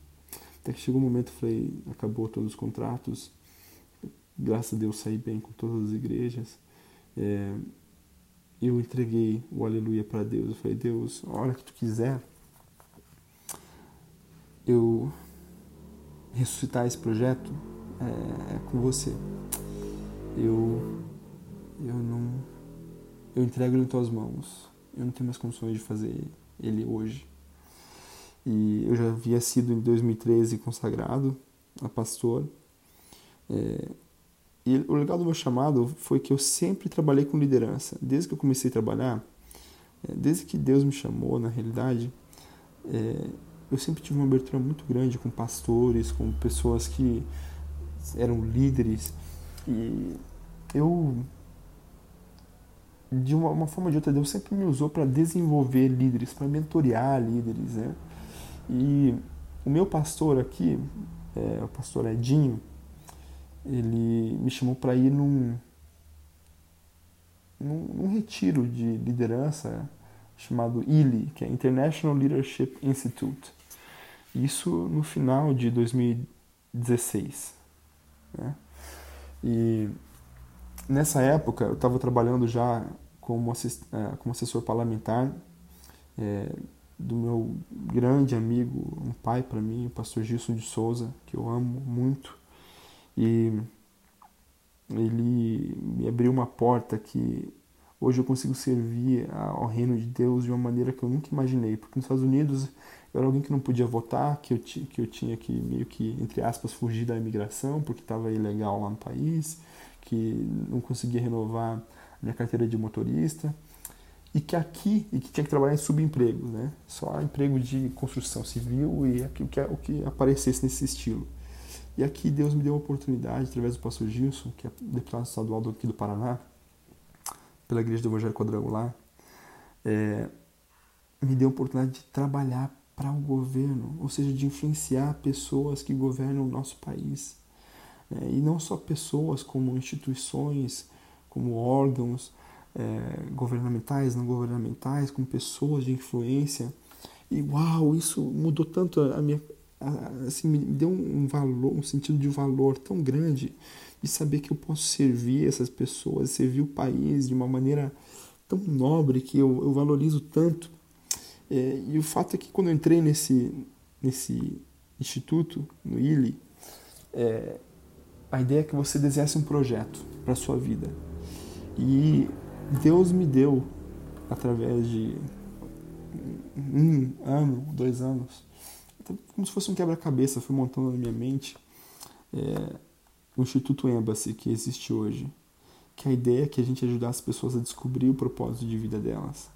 Speaker 1: Até que chegou um momento, falei, acabou todos os contratos, graças a Deus saí bem com todas as igrejas. É, eu entreguei o aleluia para Deus. Eu falei, Deus, a hora que tu quiser, eu ressuscitar esse projeto é, é com você. Eu, eu não, eu entrego ele em tuas mãos. Eu não tenho mais condições de fazer ele hoje. E eu já havia sido em 2013 consagrado a pastor. É, e o legal do meu chamado foi que eu sempre trabalhei com liderança. Desde que eu comecei a trabalhar, é, desde que Deus me chamou, na realidade, é, eu sempre tive uma abertura muito grande com pastores, com pessoas que eram líderes. E eu, de uma, uma forma ou de outra, Deus sempre me usou para desenvolver líderes, para mentorear líderes. Né? E o meu pastor aqui, é, o pastor Edinho, ele me chamou para ir num, num, num, retiro de liderança chamado ILI, que é International Leadership Institute. Isso no final de 2016. Né? E nessa época eu estava trabalhando já como, é, como assessor parlamentar é, do meu grande amigo, um pai para mim, o pastor Gilson de Souza, que eu amo muito. E ele me abriu uma porta que hoje eu consigo servir ao reino de Deus de uma maneira que eu nunca imaginei. Porque nos Estados Unidos eu era alguém que não podia votar, que eu, que eu tinha que meio que, entre aspas, fugir da imigração porque estava ilegal lá no país, que não conseguia renovar minha carteira de motorista e que aqui e que tinha que trabalhar em subempregos, né? Só emprego de construção civil e o que, o que aparecesse nesse estilo. E aqui Deus me deu a oportunidade, através do pastor Gilson, que é deputado estadual aqui do Paraná, pela Igreja do Evangelho Quadrangular, é, me deu a oportunidade de trabalhar para o governo, ou seja, de influenciar pessoas que governam o nosso país. É, e não só pessoas, como instituições, como órgãos é, governamentais, não governamentais, como pessoas de influência. E uau, isso mudou tanto a minha assim, me deu um valor, um sentido de valor tão grande de saber que eu posso servir essas pessoas, servir o país de uma maneira tão nobre que eu, eu valorizo tanto. É, e o fato é que quando eu entrei nesse, nesse instituto, no ILI, é, a ideia é que você desenhasse um projeto para sua vida. E Deus me deu, através de um ano, dois anos, como se fosse um quebra-cabeça, fui montando na minha mente é, o Instituto Embassy que existe hoje. Que a ideia é que a gente ajudasse as pessoas a descobrir o propósito de vida delas.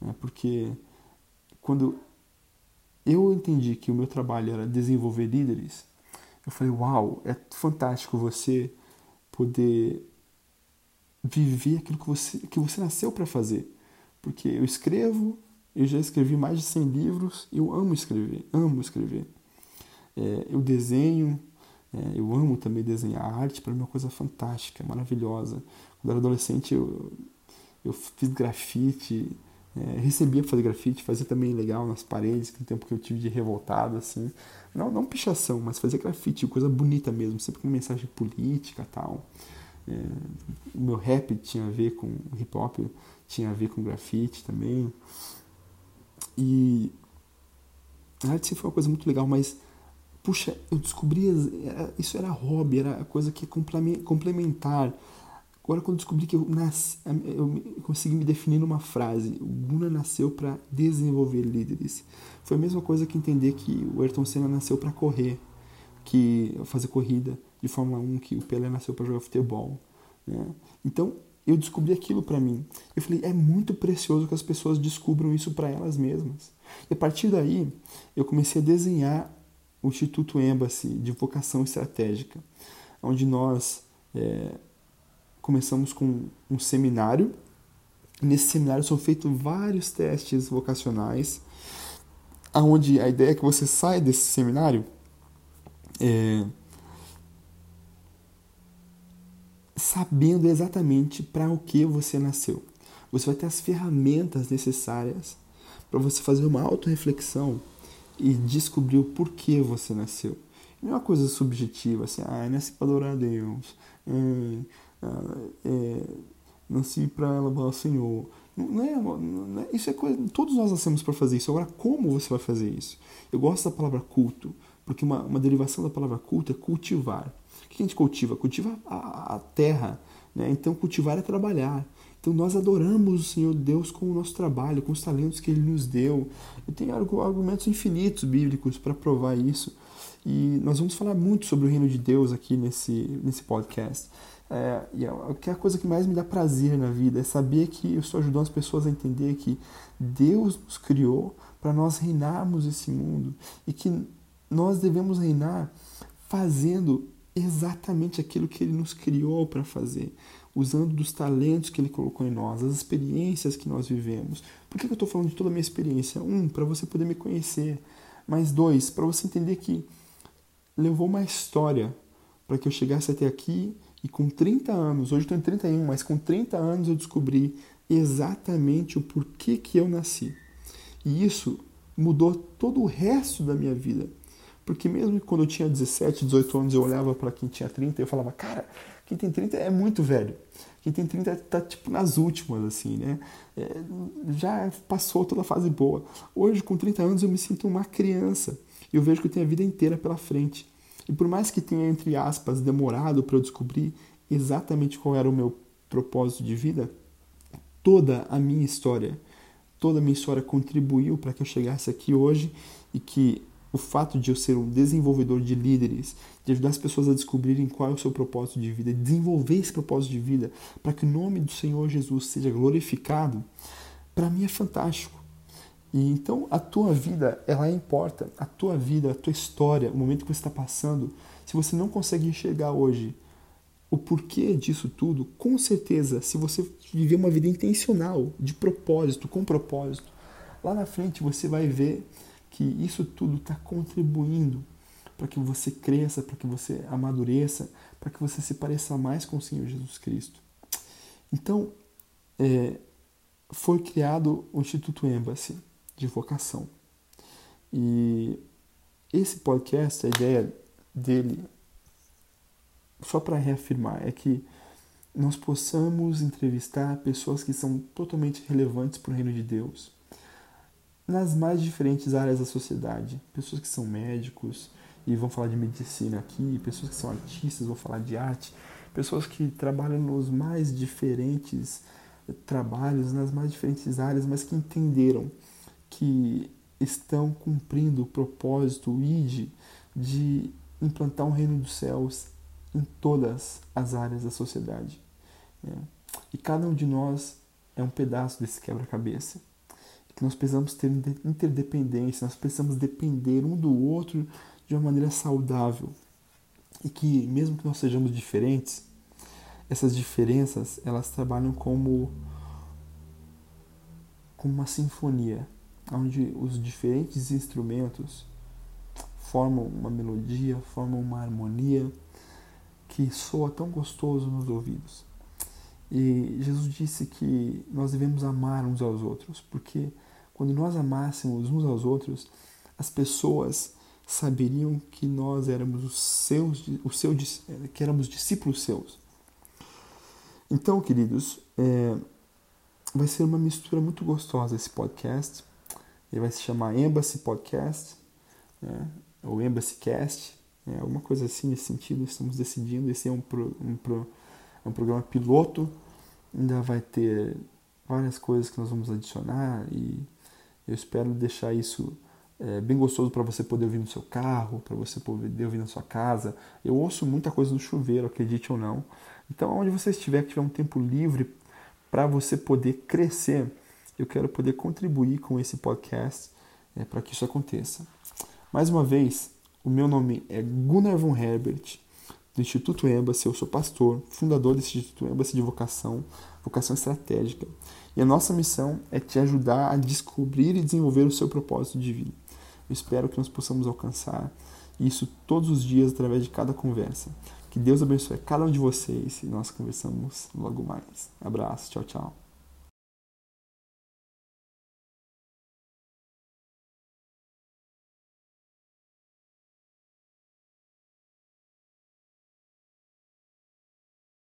Speaker 1: Né? Porque quando eu entendi que o meu trabalho era desenvolver líderes, eu falei, uau, é fantástico você poder viver aquilo que você, que você nasceu para fazer. Porque eu escrevo, eu já escrevi mais de 100 livros, eu amo escrever, amo escrever. É, eu desenho, é, eu amo também desenhar. A arte para mim é uma coisa fantástica, maravilhosa. Quando eu era adolescente eu, eu fiz grafite, é, recebia fazer grafite, fazia também legal nas paredes, que tempo que eu tive de revoltado, assim. Não, não pichação, mas fazer grafite, coisa bonita mesmo, sempre com mensagem política tal. É, o meu rap tinha a ver com hip hop, tinha a ver com grafite também. E a arte foi uma coisa muito legal, mas puxa, eu descobri isso era hobby, era coisa que é complementar. Agora quando descobri que eu nasci, eu consegui me definir numa frase, o Guna nasceu para desenvolver líderes. Foi a mesma coisa que entender que o Ayrton Senna nasceu para correr, que fazer corrida de Fórmula 1, que o Pelé nasceu para jogar futebol. Né? Então, eu descobri aquilo para mim. Eu falei, é muito precioso que as pessoas descubram isso para elas mesmas. E a partir daí, eu comecei a desenhar o Instituto Embassy de vocação estratégica, onde nós é, começamos com um seminário. Nesse seminário são feitos vários testes vocacionais, aonde a ideia é que você sai desse seminário é, sabendo exatamente para o que você nasceu. Você vai ter as ferramentas necessárias para você fazer uma autorreflexão e descobrir o porquê você nasceu. Não é uma coisa subjetiva, assim, ah, nasci para adorar a Deus, é, é, nasci para louvar o Senhor. Não é, não é, isso é coisa, todos nós nascemos para fazer isso. Agora, como você vai fazer isso? Eu gosto da palavra culto, porque uma, uma derivação da palavra culto é cultivar. O que a gente cultiva? Cultiva a, a terra. Né? Então, cultivar é trabalhar. Então, nós adoramos o Senhor Deus com o nosso trabalho, com os talentos que Ele nos deu. Eu tenho argumentos infinitos bíblicos para provar isso. E nós vamos falar muito sobre o reino de Deus aqui nesse, nesse podcast. É, e é, a coisa que mais me dá prazer na vida é saber que eu estou ajudando as pessoas a entender que Deus nos criou para nós reinarmos esse mundo e que nós devemos reinar fazendo exatamente aquilo que Ele nos criou para fazer, usando dos talentos que Ele colocou em nós, as experiências que nós vivemos. Por que eu estou falando de toda a minha experiência? Um, para você poder me conhecer. Mas dois, para você entender que levou uma história para que eu chegasse até aqui e com 30 anos, hoje estou em 31, mas com 30 anos eu descobri exatamente o porquê que eu nasci. E isso mudou todo o resto da minha vida. Porque mesmo quando eu tinha 17, 18 anos, eu olhava para quem tinha 30 e eu falava, cara, quem tem 30 é muito velho. Quem tem 30 tá tipo nas últimas, assim, né? É, já passou toda a fase boa. Hoje, com 30 anos, eu me sinto uma criança. Eu vejo que eu tenho a vida inteira pela frente. E por mais que tenha, entre aspas, demorado para eu descobrir exatamente qual era o meu propósito de vida, toda a minha história, toda a minha história contribuiu para que eu chegasse aqui hoje e que o fato de eu ser um desenvolvedor de líderes, de ajudar as pessoas a descobrirem qual é o seu propósito de vida, desenvolver esse propósito de vida para que o nome do Senhor Jesus seja glorificado, para mim é fantástico. E então a tua vida, ela importa. A tua vida, a tua história, o momento que você está passando, se você não consegue enxergar hoje o porquê disso tudo, com certeza, se você viver uma vida intencional, de propósito, com propósito, lá na frente você vai ver que isso tudo está contribuindo para que você cresça, para que você amadureça, para que você se pareça mais com o Senhor Jesus Cristo. Então, é, foi criado o Instituto Embassy de vocação. E esse podcast, a ideia dele, só para reafirmar, é que nós possamos entrevistar pessoas que são totalmente relevantes para o reino de Deus nas mais diferentes áreas da sociedade. Pessoas que são médicos e vão falar de medicina aqui, pessoas que são artistas vão falar de arte, pessoas que trabalham nos mais diferentes trabalhos, nas mais diferentes áreas, mas que entenderam que estão cumprindo o propósito, o ID, de implantar um reino dos céus em todas as áreas da sociedade. Né? E cada um de nós é um pedaço desse quebra-cabeça que nós precisamos ter interdependência, nós precisamos depender um do outro de uma maneira saudável. E que mesmo que nós sejamos diferentes, essas diferenças, elas trabalham como como uma sinfonia, onde os diferentes instrumentos formam uma melodia, formam uma harmonia que soa tão gostoso nos ouvidos. E Jesus disse que nós devemos amar uns aos outros, porque quando nós amássemos uns aos outros, as pessoas saberiam que nós éramos os seus, os seus que éramos discípulos seus. Então, queridos, é, vai ser uma mistura muito gostosa esse podcast. Ele vai se chamar Embassy Podcast, né? ou Embassy Cast, né? alguma coisa assim nesse sentido. Estamos decidindo. Esse é um, pro, um, pro, um programa piloto. Ainda vai ter várias coisas que nós vamos adicionar e eu espero deixar isso é, bem gostoso para você poder ouvir no seu carro, para você poder ouvir na sua casa. Eu ouço muita coisa no chuveiro, acredite ou não. Então, onde você estiver, que tiver um tempo livre para você poder crescer, eu quero poder contribuir com esse podcast é, para que isso aconteça. Mais uma vez, o meu nome é Gunnar von Herbert, do Instituto Embassy. Eu sou pastor, fundador desse Instituto Embassy de vocação, vocação estratégica. E a nossa missão é te ajudar a descobrir e desenvolver o seu propósito de vida. Eu espero que nós possamos alcançar isso todos os dias através de cada conversa. Que Deus abençoe cada um de vocês e nós conversamos logo mais. Abraço, tchau, tchau.